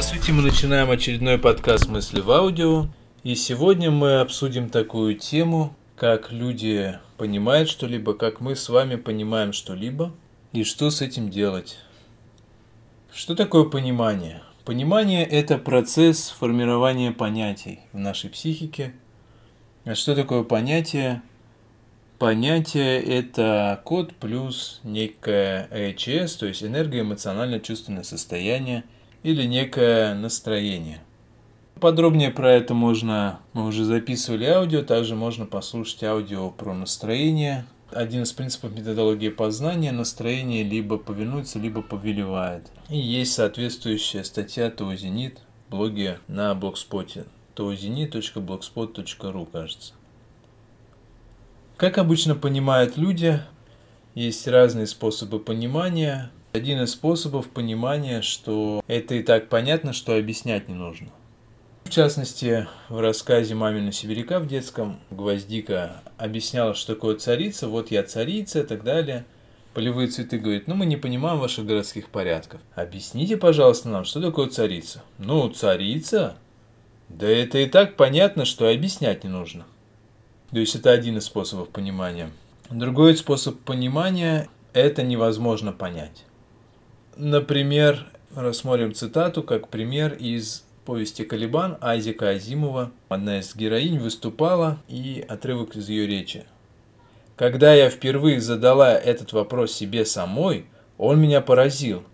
Здравствуйте, мы начинаем очередной подкаст «Мысли в аудио». И сегодня мы обсудим такую тему, как люди понимают что-либо, как мы с вами понимаем что-либо, и что с этим делать. Что такое понимание? Понимание – это процесс формирования понятий в нашей психике. А что такое понятие? Понятие – это код плюс некое ЭЧС, то есть энергоэмоционально-чувственное состояние или некое настроение. Подробнее про это можно, мы уже записывали аудио, также можно послушать аудио про настроение. Один из принципов методологии познания – настроение либо повинуется, либо повелевает. И есть соответствующая статья ТО «Зенит» в блоге на блогспоте tozenit.blogspot.ru, кажется. Как обычно понимают люди, есть разные способы понимания. Один из способов понимания, что это и так понятно, что объяснять не нужно. В частности, в рассказе «Мамина сибиряка» в детском Гвоздика объясняла, что такое царица, вот я царица и так далее. Полевые цветы говорят, ну мы не понимаем ваших городских порядков. Объясните, пожалуйста, нам, что такое царица? Ну, царица? Да это и так понятно, что объяснять не нужно. То есть это один из способов понимания. Другой способ понимания – это невозможно понять. Например, рассмотрим цитату как пример из повести «Калибан» Айзека Азимова. Одна из героинь выступала и отрывок из ее речи. Когда я впервые задала этот вопрос себе самой, он меня поразил.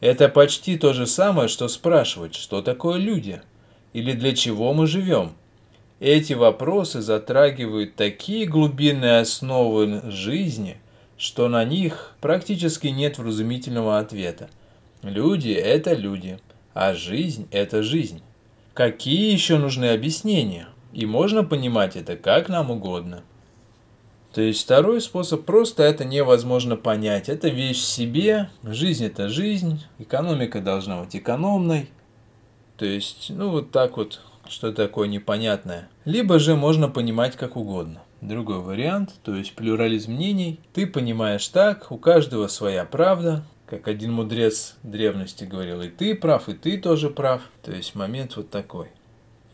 Это почти то же самое, что спрашивать, что такое люди, или для чего мы живем – эти вопросы затрагивают такие глубинные основы жизни, что на них практически нет вразумительного ответа. Люди – это люди, а жизнь – это жизнь. Какие еще нужны объяснения? И можно понимать это как нам угодно. То есть второй способ просто это невозможно понять. Это вещь в себе, жизнь это жизнь, экономика должна быть экономной. То есть, ну вот так вот что такое непонятное. Либо же можно понимать как угодно. Другой вариант, то есть плюрализм мнений. Ты понимаешь так, у каждого своя правда, как один мудрец древности говорил, и ты прав, и ты тоже прав. То есть момент вот такой.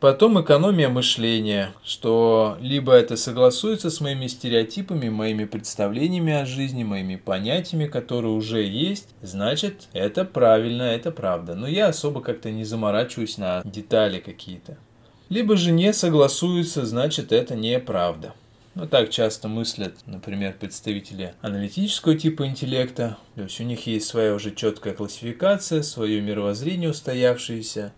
Потом экономия мышления, что либо это согласуется с моими стереотипами, моими представлениями о жизни, моими понятиями, которые уже есть, значит, это правильно, это правда. Но я особо как-то не заморачиваюсь на детали какие-то. Либо же не согласуется, значит, это неправда. Ну, так часто мыслят, например, представители аналитического типа интеллекта. То есть у них есть своя уже четкая классификация, свое мировоззрение устоявшееся,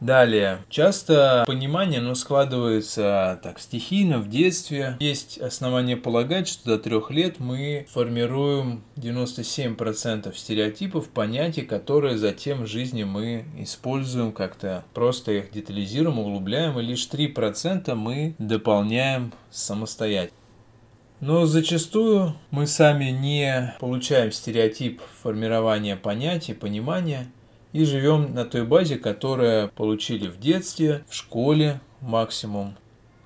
Далее. Часто понимание ну, складывается так стихийно в детстве. Есть основания полагать, что до трех лет мы формируем 97% стереотипов, понятий, которые затем в жизни мы используем как-то, просто их детализируем, углубляем, и лишь 3% мы дополняем самостоятельно. Но зачастую мы сами не получаем стереотип формирования понятий, понимания, и живем на той базе, которая получили в детстве, в школе максимум,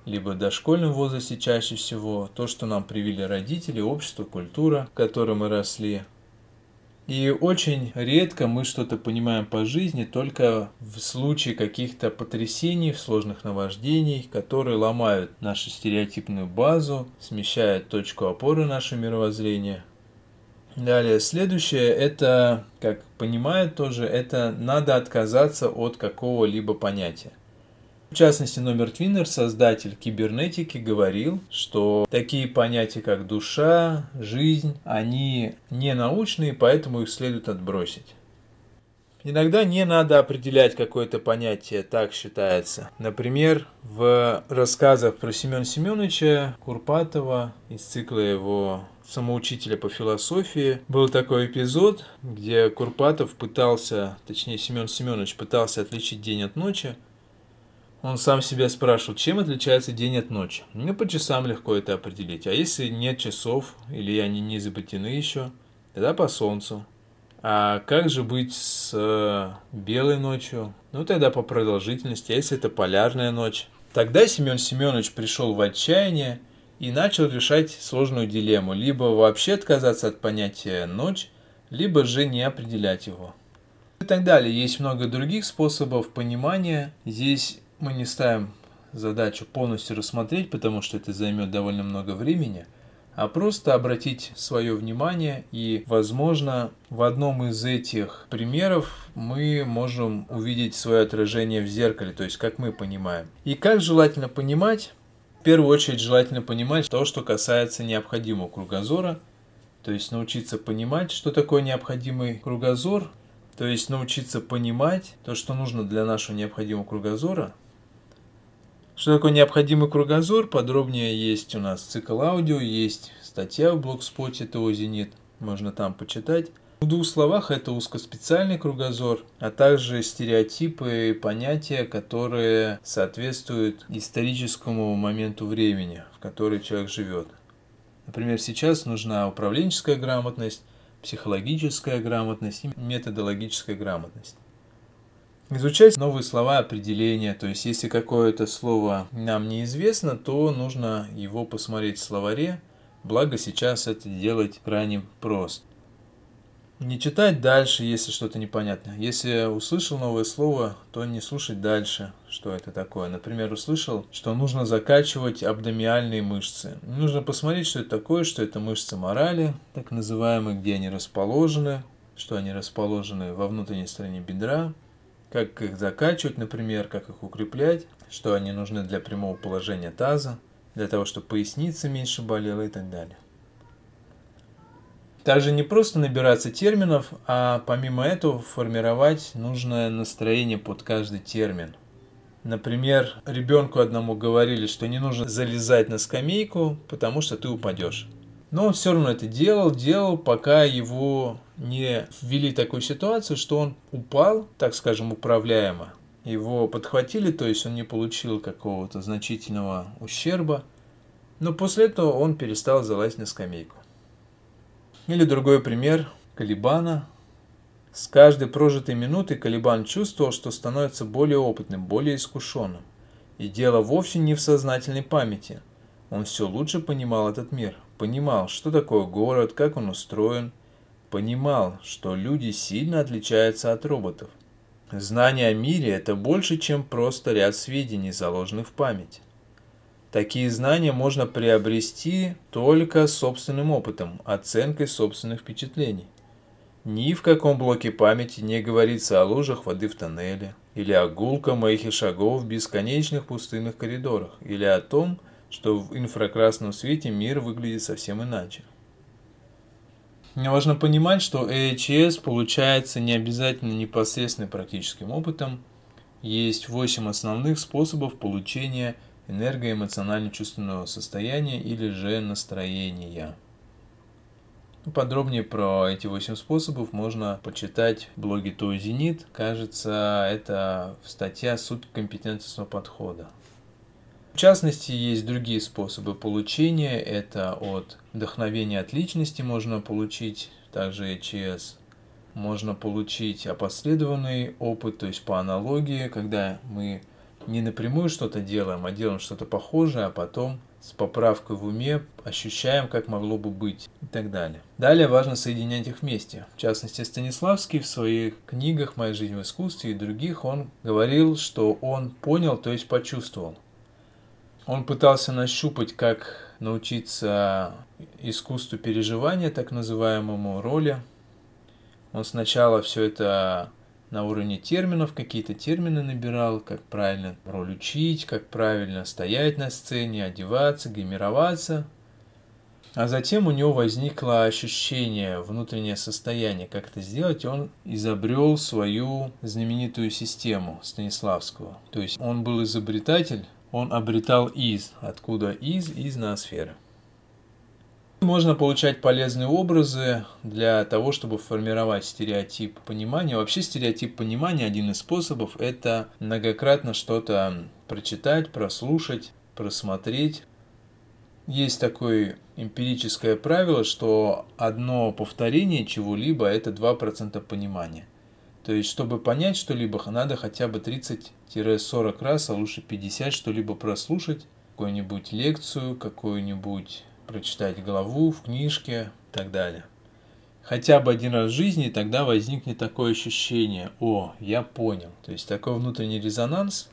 либо в дошкольном возрасте чаще всего, то, что нам привили родители, общество, культура, в которой мы росли. И очень редко мы что-то понимаем по жизни только в случае каких-то потрясений, сложных наваждений, которые ломают нашу стереотипную базу, смещают точку опоры нашего мировоззрения – Далее, следующее, это, как понимают тоже, это надо отказаться от какого-либо понятия. В частности, Номер Твиннер, создатель кибернетики, говорил, что такие понятия, как душа, жизнь, они не научные, поэтому их следует отбросить. Иногда не надо определять какое-то понятие, так считается. Например, в рассказах про Семена Семеновича Курпатова из цикла его самоучителя по философии. Был такой эпизод, где Курпатов пытался, точнее Семен Семенович пытался отличить день от ночи. Он сам себя спрашивал, чем отличается день от ночи. Ну, по часам легко это определить. А если нет часов, или они не изобретены еще, тогда по солнцу. А как же быть с э, белой ночью? Ну, тогда по продолжительности. А если это полярная ночь? Тогда Семен Семенович пришел в отчаяние и начал решать сложную дилемму. Либо вообще отказаться от понятия «ночь», либо же не определять его. И так далее. Есть много других способов понимания. Здесь мы не ставим задачу полностью рассмотреть, потому что это займет довольно много времени, а просто обратить свое внимание и, возможно, в одном из этих примеров мы можем увидеть свое отражение в зеркале, то есть как мы понимаем. И как желательно понимать? В первую очередь желательно понимать то, что касается необходимого кругозора, то есть научиться понимать, что такое необходимый кругозор, то есть научиться понимать то, что нужно для нашего необходимого кругозора, что такое необходимый кругозор? Подробнее есть у нас цикл аудио, есть статья в блогспоте ТО «Зенит», можно там почитать. В двух словах это узкоспециальный кругозор, а также стереотипы и понятия, которые соответствуют историческому моменту времени, в который человек живет. Например, сейчас нужна управленческая грамотность, психологическая грамотность и методологическая грамотность. Изучать новые слова, определения, то есть если какое-то слово нам неизвестно, то нужно его посмотреть в словаре, благо сейчас это делать крайне просто. Не читать дальше, если что-то непонятно. Если услышал новое слово, то не слушать дальше, что это такое. Например, услышал, что нужно закачивать абдомиальные мышцы. Нужно посмотреть, что это такое, что это мышцы морали, так называемые, где они расположены, что они расположены во внутренней стороне бедра, как их закачивать, например, как их укреплять, что они нужны для прямого положения таза, для того, чтобы поясница меньше болела и так далее. Также не просто набираться терминов, а помимо этого формировать нужное настроение под каждый термин. Например, ребенку одному говорили, что не нужно залезать на скамейку, потому что ты упадешь. Но он все равно это делал, делал, пока его не ввели такую ситуацию, что он упал, так скажем, управляемо. Его подхватили, то есть он не получил какого-то значительного ущерба. Но после этого он перестал залазить на скамейку. Или другой пример Калибана. С каждой прожитой минутой Калибан чувствовал, что становится более опытным, более искушенным. И дело вовсе не в сознательной памяти. Он все лучше понимал этот мир понимал, что такое город, как он устроен, понимал, что люди сильно отличаются от роботов. Знание о мире – это больше, чем просто ряд сведений, заложенных в память. Такие знания можно приобрести только собственным опытом, оценкой собственных впечатлений. Ни в каком блоке памяти не говорится о лужах воды в тоннеле, или о гулком эхе шагов в бесконечных пустынных коридорах, или о том, что в инфракрасном свете мир выглядит совсем иначе. Важно понимать, что ЭЧС получается не обязательно непосредственно практическим опытом. Есть 8 основных способов получения энергоэмоционально-чувственного состояния или же настроения. Подробнее про эти 8 способов можно почитать в блоге То Зенит. Кажется, это статья «Суть компетентностного подхода». В частности, есть другие способы получения. Это от вдохновения от личности можно получить, также ЭЧС. Можно получить опосредованный опыт, то есть по аналогии, когда мы не напрямую что-то делаем, а делаем что-то похожее, а потом с поправкой в уме ощущаем, как могло бы быть и так далее. Далее важно соединять их вместе. В частности, Станиславский в своих книгах «Моя жизнь в искусстве» и других, он говорил, что он понял, то есть почувствовал. Он пытался нащупать, как научиться искусству переживания, так называемому роли. Он сначала все это на уровне терминов, какие-то термины набирал, как правильно роль учить, как правильно стоять на сцене, одеваться, гримироваться. А затем у него возникло ощущение, внутреннее состояние, как это сделать, и он изобрел свою знаменитую систему Станиславского. То есть он был изобретатель, он обретал из. Откуда из? Из ноосферы. Можно получать полезные образы для того, чтобы формировать стереотип понимания. Вообще стереотип понимания, один из способов, это многократно что-то прочитать, прослушать, просмотреть. Есть такое эмпирическое правило, что одно повторение чего-либо – это 2% понимания. То есть, чтобы понять что-либо, надо хотя бы 30-40 раз, а лучше 50 что-либо прослушать, какую-нибудь лекцию, какую-нибудь прочитать главу в книжке и так далее. хотя бы один раз в жизни, тогда возникнет такое ощущение, о, я понял. То есть такой внутренний резонанс.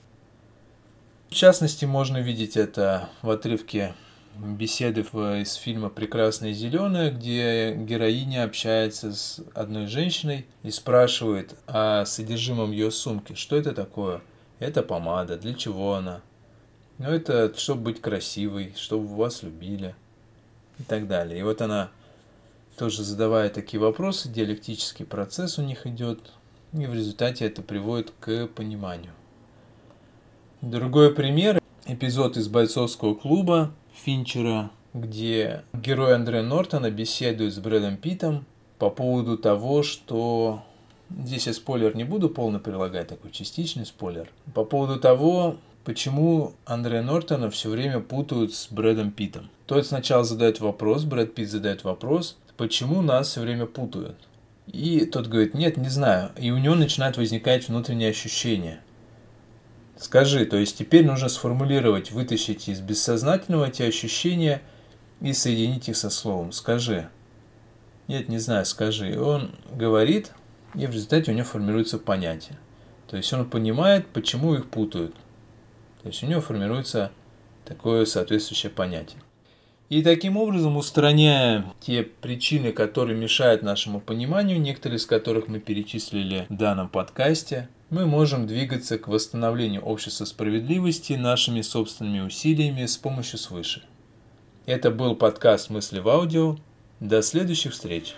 В частности, можно видеть это в отрывке беседы из фильма «Прекрасное зеленое», где героиня общается с одной женщиной и спрашивает о содержимом ее сумки. Что это такое? Это помада. Для чего она? Ну, это чтобы быть красивой, чтобы вас любили и так далее. И вот она тоже задавая такие вопросы, диалектический процесс у них идет, и в результате это приводит к пониманию. Другой пример – эпизод из бойцовского клуба Финчера, где герой Андрея Нортона беседует с Брэдом Питом по поводу того, что... Здесь я спойлер не буду полно прилагать, такой частичный спойлер. По поводу того, почему Андрея Нортона все время путают с Брэдом Питом. Тот сначала задает вопрос, Брэд Питт задает вопрос, почему нас все время путают. И тот говорит, нет, не знаю. И у него начинает возникать внутреннее ощущение. Скажи, то есть теперь нужно сформулировать, вытащить из бессознательного эти ощущения и соединить их со словом. Скажи. Нет, не знаю, скажи. Он говорит, и в результате у него формируется понятие. То есть он понимает, почему их путают. То есть у него формируется такое соответствующее понятие. И таким образом, устраняя те причины, которые мешают нашему пониманию, некоторые из которых мы перечислили в данном подкасте, мы можем двигаться к восстановлению общества справедливости нашими собственными усилиями с помощью свыше. Это был подкаст «Мысли в аудио». До следующих встреч!